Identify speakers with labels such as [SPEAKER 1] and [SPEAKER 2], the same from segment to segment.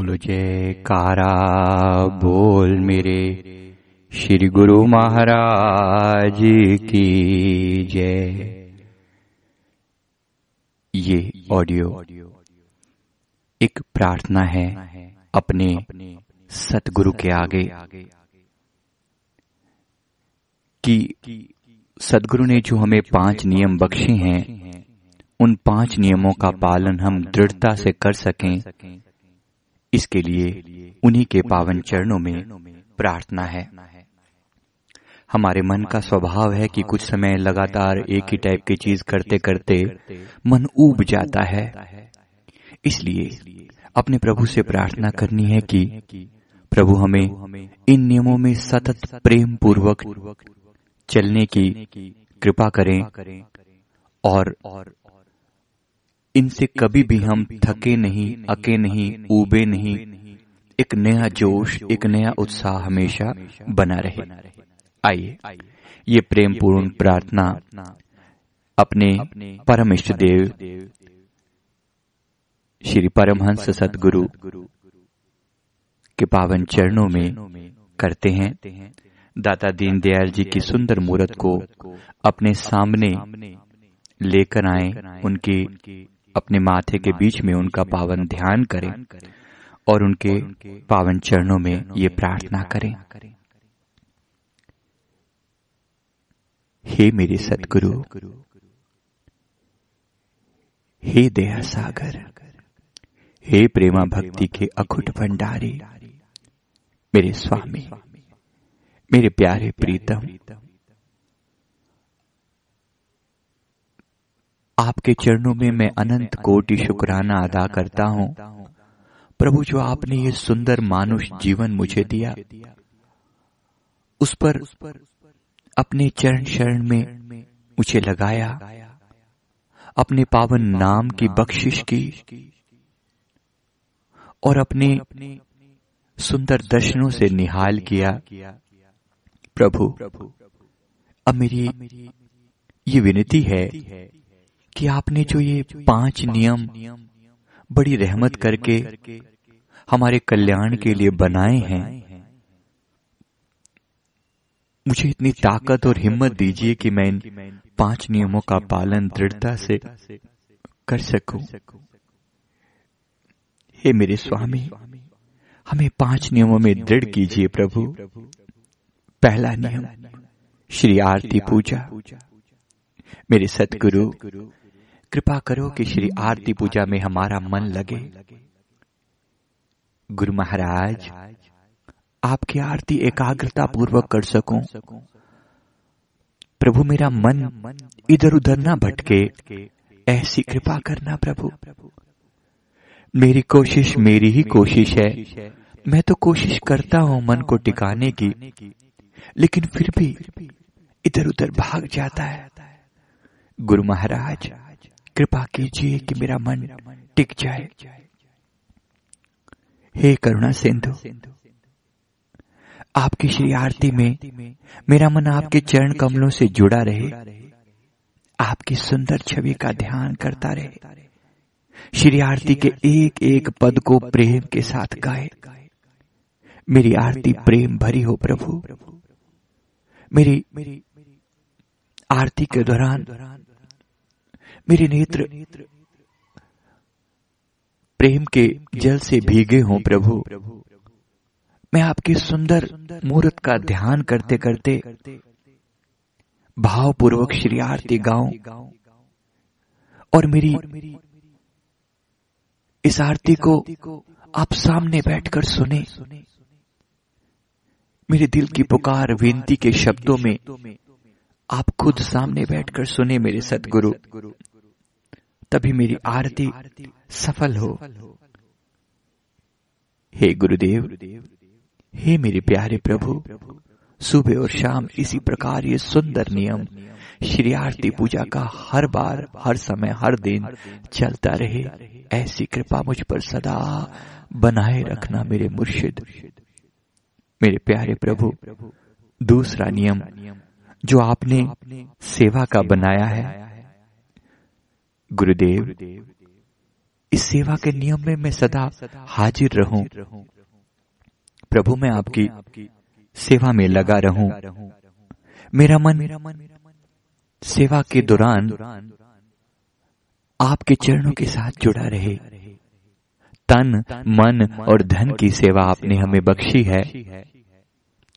[SPEAKER 1] बोलो जय कारा, बोल मेरे, श्री गुरु महाराज की जय। ये ऑडियो एक प्रार्थना है अपने सतगुरु के आगे। कि सदगुरु ने जो हमें पाँच नियम बख्शे हैं, उन पाँच नियमों का पालन हम दृढ़ता से कर सकें इसके लिए उन्हीं के पावन चरणों में प्रार्थना है। हमारे मन का स्वभाव है कि कुछ समय लगातार एक ही टाइप की चीज़ करते करते मन ऊब जाता है। इसलिए अपने प्रभु से प्रार्थना करनी है कि प्रभु हमें इन नियमों में सतत प्रेम पूर्वक चलने की कृपा करें और इनसे कभी भी हम थके नहीं, अके नहीं, ऊबे नहीं। एक नया जोश, एक नया उत्साह हमेशा बना रहे। आइए, ये प्रेम पूर्ण प्रार्थना अपने परम इष्ट देव, श्री परमहंस सदगुरु के पावन चरणों में करते हैं। दाता दीनदयाल जी की सुंदर मूर्त को अपने सामने लेकर आए, उनकी अपने माथे के बीच में उनका पावन ध्यान करें और उनके पावन चरणों में ये प्रार्थना करें। हे मेरे सतगुरु हे दया सागर, हे प्रेमा भक्ति के अखुट भंडारी, मेरे स्वामी, मेरे प्यारे प्रीतम आपके चरणों में मैं अनंत कोटि शुक्राना अदा करता हूँ। प्रभु, जो आपने ये सुंदर मानुष जीवन मुझे दिया, उस पर अपने चरण शरण में मुझे लगाया, अपने पावन नाम की बख्शिश की, और अपने सुंदर दर्शनों से निहाल किया, प्रभु, अब मेरी ये विनती है कि आपने जो ये पाँच नियम बड़ी रहमत करके हमारे कल्याण के लिए बनाए हैं, मुझे इतनी ताकत और हिम्मत दीजिए कि मैं इन पाँच नियमों का पालन दृढ़ता से कर सकूँ। हे मेरे स्वामी, हमें पाँच नियमों में दृढ़ कीजिए प्रभु पहला नियम, श्री आरती पूजा मेरे सतगुरु कृपा करो कि श्री आरती पूजा में हमारा मन लगे। गुरु महाराज, आपकी आरती एकाग्रता पूर्वक कर सकूँ। प्रभु, मेरा मन इधर उधर ना भटके। ऐसी कृपा करना प्रभु। मेरी कोशिश मेरी ही कोशिश है। मैं तो कोशिश करता हूँ मन को टिकाने की, लेकिन फिर भी इधर उधर भाग जाता है। गुरु महाराज कृपा कीजिए कि मेरा मन टिक जाए। हे करुणा सिंधु, आपकी श्री आरती में मेरा मन आपके चरण कमलों से जुड़ा रहे। आपकी सुंदर छवि का ध्यान करता रहे। श्री आरती के एक एक पद को प्रेम के साथ गाए। मेरी आरती प्रेम भरी हो प्रभु। मेरी मेरी आरती के दौरान मेरे नेत्र प्रेम के जल से भीगे हों प्रभु। मैं आपकी सुंदर मूर्त का ध्यान करते करते भावपूर्वक श्री आरती गाऊं और मेरी इस आरती को आप सामने बैठकर सुने। मेरे दिल की पुकार विनती के शब्दों में आप खुद सामने बैठकर सुने मेरे सदगुरु। तभी मेरी आरती सफल हो। हे गुरुदेव, हे मेरे प्यारे प्रभु, सुबह और शाम इसी प्रकार ये सुंदर नियम, श्री आरती पूजा का हर बार, हर समय, हर दिन चलता रहे, ऐसी कृपा मुझ पर सदा बनाए रखना मेरे मुर्शिद। मेरे प्यारे प्रभु, दूसरा नियम जो आपने सेवा का बनाया है गुरुदेव, इस सेवा के नियम में मैं सदा हाजिर रहूँ। प्रभु, मैं आपकी सेवा में लगा रहूँ। मेरा मन मेरा मन सेवा के दौरान आपके चरणों के साथ जुड़ा रहे। तन, मन और धन की सेवा आपने हमें बख्शी है।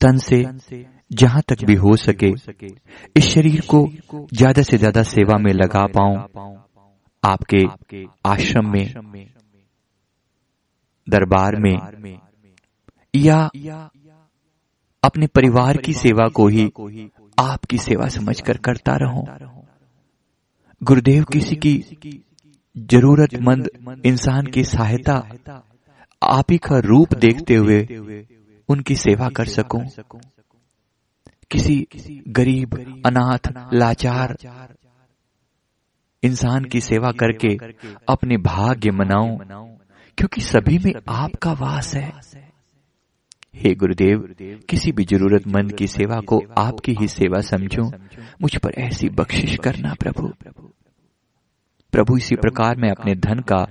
[SPEAKER 1] तन से जहाँ तक भी हो सके, इस शरीर को ज़्यादा से ज़्यादा सेवा में लगा पाऊँ। आपके आश्रम में, दरबार में, या अपने परिवार की सेवा को ही आपकी सेवा समझकर करता रहूँ। गुरुदेव, किसी की जरूरतमंद इंसान की सहायता आप ही का रूप देखते हुए उनकी सेवा कर सकूँ। किसी गरीब, अनाथ, लाचार इंसान की सेवा करके अपने भाग्य मनाऊं, क्योंकि सभी में आपका वास है। हे गुरुदेव, किसी भी जरूरतमंद की सेवा को आपकी ही सेवा समझूं। मुझ पर ऐसी बख्शिश करना प्रभु। प्रभु इसी प्रकार मैं अपने धन का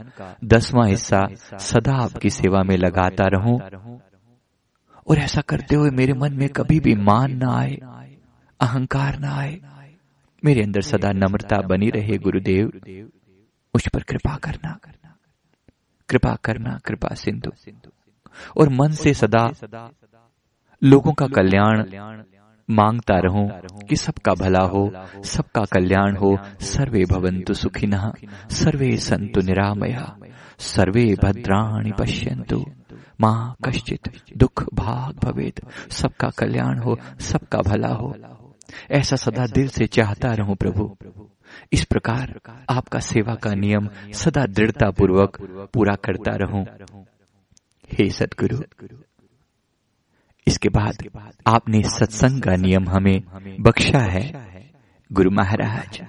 [SPEAKER 1] दसवां हिस्सा सदा आपकी सेवा में लगाता रहूँ। और ऐसा करते हुए मेरे मन में कभी भी मान ना आए, अहंकार ना आए। मेरे अंदर सदा नम्रता बनी रहे, गुरुदेव। मुझ पर कृपा करना। कृपा करना, कृपा सिंधु। और मन से सदा लोगों का कल्याण माँगता रहूँ कि सबका भला हो, सबका कल्याण हो। सर्वे भवंतु सुखिनः, सर्वे संतु निरामया, सर्वे भद्राणि पश्यन्तु। माँ कश्चित दुख भाग भवेद सबका कल्याण हो, सबका भला हो। ऐसा सदा दिल से चाहता रहूँ प्रभु। इस प्रकार आपका सेवा का नियम सदा दृढ़ता पूर्वक पूरा करता रहूँ। हे सदगुरु। इसके बाद आपने सत्संग का नियम हमें बख्शा है। गुरु महाराज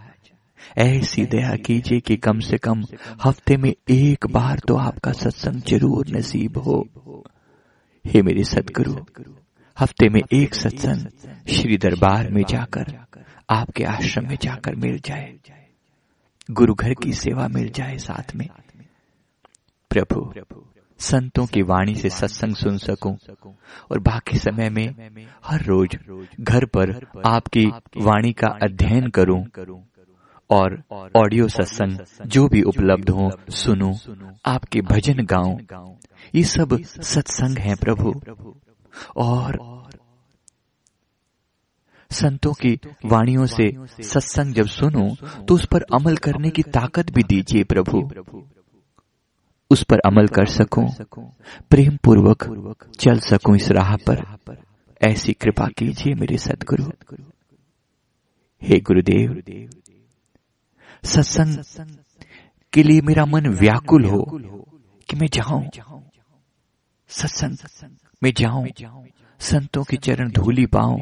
[SPEAKER 1] ऐसी दया कीजिए कि कम से कम हफ़्ते में एक बार तो आपका सत्संग ज़रूर नसीब हो। हे। मेरे सदगुरु। हफ़्ते में एक सत्संग श्री दरबार में जाकर आपके आश्रम में जाकर मिल जाए। गुरु घर की सेवा मिल जाए साथ में। प्रभु संतों की वाणी से सत्संग सुन सकूँ और बाकी समय में हर रोज घर पर आपकी वाणी का अध्ययन करूँ और ऑडियो सत्संग जो भी उपलब्ध हो सुनूं। आपके भजन गाऊं। ये सब सत्संग हैं प्रभु। और संतों की वाणियों से सत्संग जब सुनो तो उस पर अमल करने की ताकत भी दीजिए प्रभु। उस पर अमल कर सकूँ प्रेम पूर्वक चल सकूँ इस राह पर। ऐसी कृपा कीजिए मेरे सदगुरु। हे गुरुदेव, सत्संग के लिए मेरा मन व्याकुल हो कि मैं जाऊँ। सत्संग में जाऊँ, संतों की चरण धूली पाऊँ,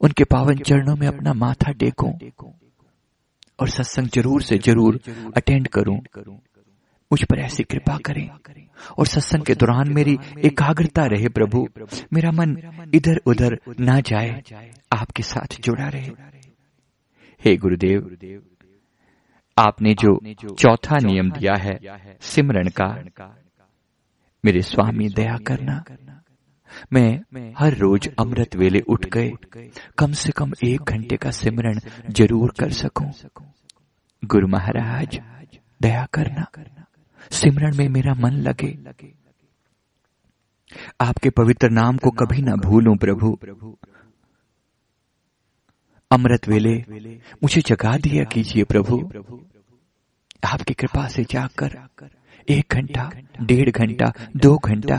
[SPEAKER 1] उनके पावन चरणों में अपना माथा टेकूं, और सत्संग ज़रूर से ज़रूर अटेंड करूँ। मुझ पर ऐसी कृपा करें, और सत्संग के दौरान मेरी एकाग्रता रहे प्रभु। मेरा मन इधर उधर ना जाए, आपके साथ जुड़ा रहे। हे गुरुदेव, आपने जो चौथा नियम दिया है सिमरण का मेरे स्वामी दया करना। मैं हर रोज अमृत वेले उठ गए। कम से कम एक घंटे का सिमरण ज़रूर कर सकूँ। गुरु महाराज, दया करना। सिमरण में मेरा मन लगे। आपके पवित्र नाम को कभी ना भूलूं प्रभु प्रभु। अमृत वेले मुझे जगा दिया कीजिए प्रभु। आपकी कृपा से जाकर एक घंटा, डेढ़ घंटा, दो घंटा।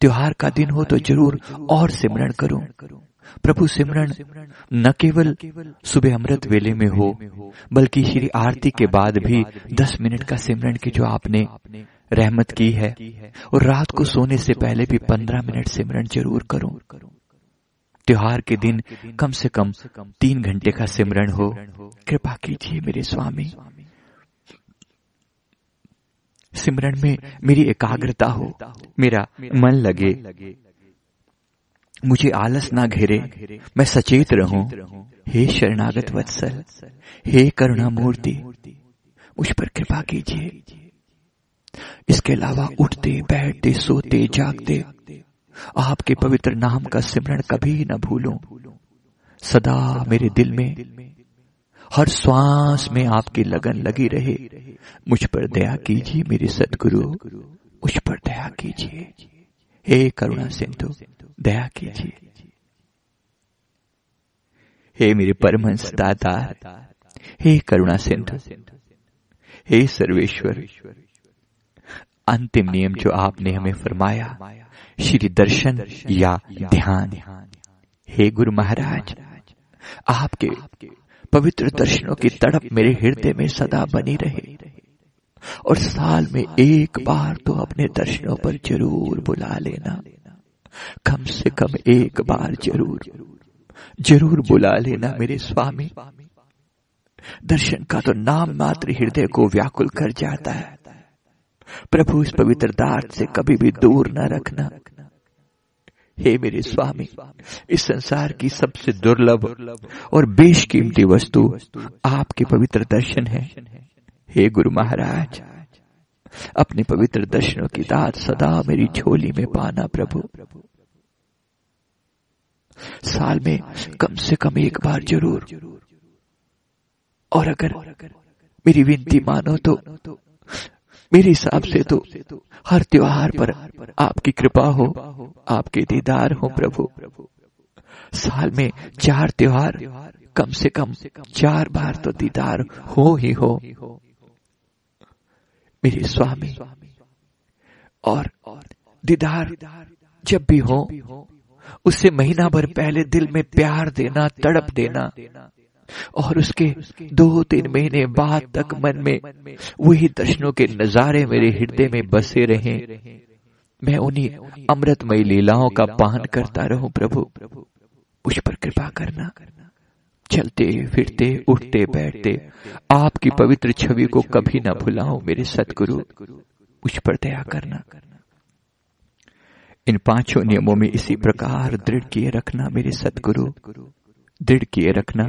[SPEAKER 1] त्योहार का दिन हो तो ज़रूर और सिमरण करूँ। प्रभु सिमरण न केवल सुबह अमृत वेले में हो, बल्कि श्री आरती के बाद भी दस मिनट का सिमरण की जो आपने रहमत की है, और रात को सोने से पहले भी पंद्रह मिनट सिमरण ज़रूर करूँ। त्योहार के दिन कम से कम तीन घंटे का सिमरण हो। कृपा कीजिए मेरे स्वामी। सिमरण में मेरी एकाग्रता हो। मेरा मन लगे। मुझे आलस ना घेरे। मैं सचेत रहूँ। हे शरणागत वत्सल। हे करुणा मूर्ति मुझ पर कृपा कीजिए। इसके अलावा उठते, बैठते, सोते, जागते, आपके पवित्र नाम का सिमरण कभी न भूलूं। सदा मेरे दिल में हर श्वास में आपकी लगन लगी रहे। मुझ पर दया कीजिए मेरे सदगुरु। मुझ पर दया कीजिए। हे करुणा सिंधु, दया कीजिए। हे मेरे परमहंस दाता, हे करुणा सिंधु, हे सर्वेश्वर। अंतिम नियम जो आपने हमें फरमाया, श्री दर्शन या ध्यान। हे गुरु महाराज, आपके पवित्र दर्शनों की तड़प मेरे हृदय में सदा बनी रहे। और साल में एक बार तो अपने दर्शनों पर ज़रूर बुला लेना। कम से कम एक बार ज़रूर ज़रूर बुला लेना मेरे स्वामी। दर्शन का तो नाम मात्र हृदय को व्याकुल कर जाता है। प्रभु इस पवित्र दार्थ से कभी भी दूर न रखना। हे मेरे स्वामी, इस संसार की सबसे दुर्लभ और बेशकीमती वस्तु आपके पवित्र दर्शन है। हे गुरु महाराज, अपने पवित्र दर्शनों की दात सदा मेरी झोली में पाना प्रभु। साल में कम से कम एक बार ज़रूर। और अगर मेरी विनती मानो तो मेरे हिसाब से तो हर त्योहार पर आपकी कृपा हो, आपके दीदार हो प्रभु। साल में चार त्योहार, कम से कम चार बार तो दीदार हो ही हो। मेरे स्वामी, और दीदार जब भी हो, उससे महीना भर पहले दिल में प्यार देना, तड़प देना और उसके दो तीन महीने बाद तक मन में वही दर्शनों के नजारे मेरे हृदय में बसे रहे। मैं उन्हीं अमृतमय लीलाओं का पान करता रहूँ प्रभु। उस पर कृपा करना। चलते, फिरते, उठते, बैठते, आपकी पवित्र छवि को कभी ना भुलाओ मेरे सतगुरु उस पर दया करना। इन पाँचों नियमों में इसी प्रकार दृढ़ किए रखना मेरे सतगुरु दृढ़ किए रखना।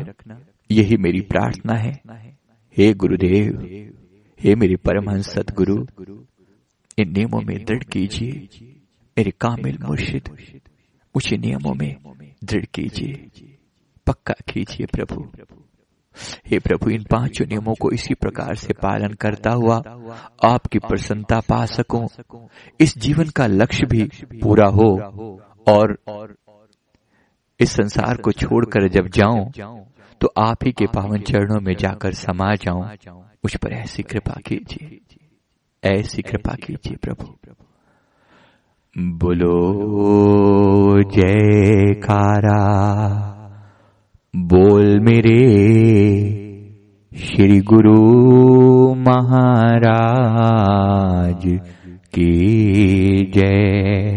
[SPEAKER 1] यही मेरी प्रार्थना है। हे गुरुदेव, हे मेरे परमहंस सतगुरु इन नियमों में दृढ़ कीजिए। मेरे कामिल मुर्शिद मुझे नियमों में दृढ़ कीजिए। पक्का कीजिए प्रभु। हे प्रभु, इन पाँचों नियमों को इसी प्रकार से पालन करता हुआ आपकी प्रसन्नता पा सकूँ। इस जीवन का लक्ष्य भी पूरा हो और इस संसार को छोड़कर जब जाऊँ तो आप ही के पावन चरणों में जाकर समा जाऊँ। मुझ पर ऐसी कृपा कीजिए। ऐसी कृपा कीजिए प्रभु। बोलो, जयकारा। बोल मेरे श्री गुरु महाराज की जय।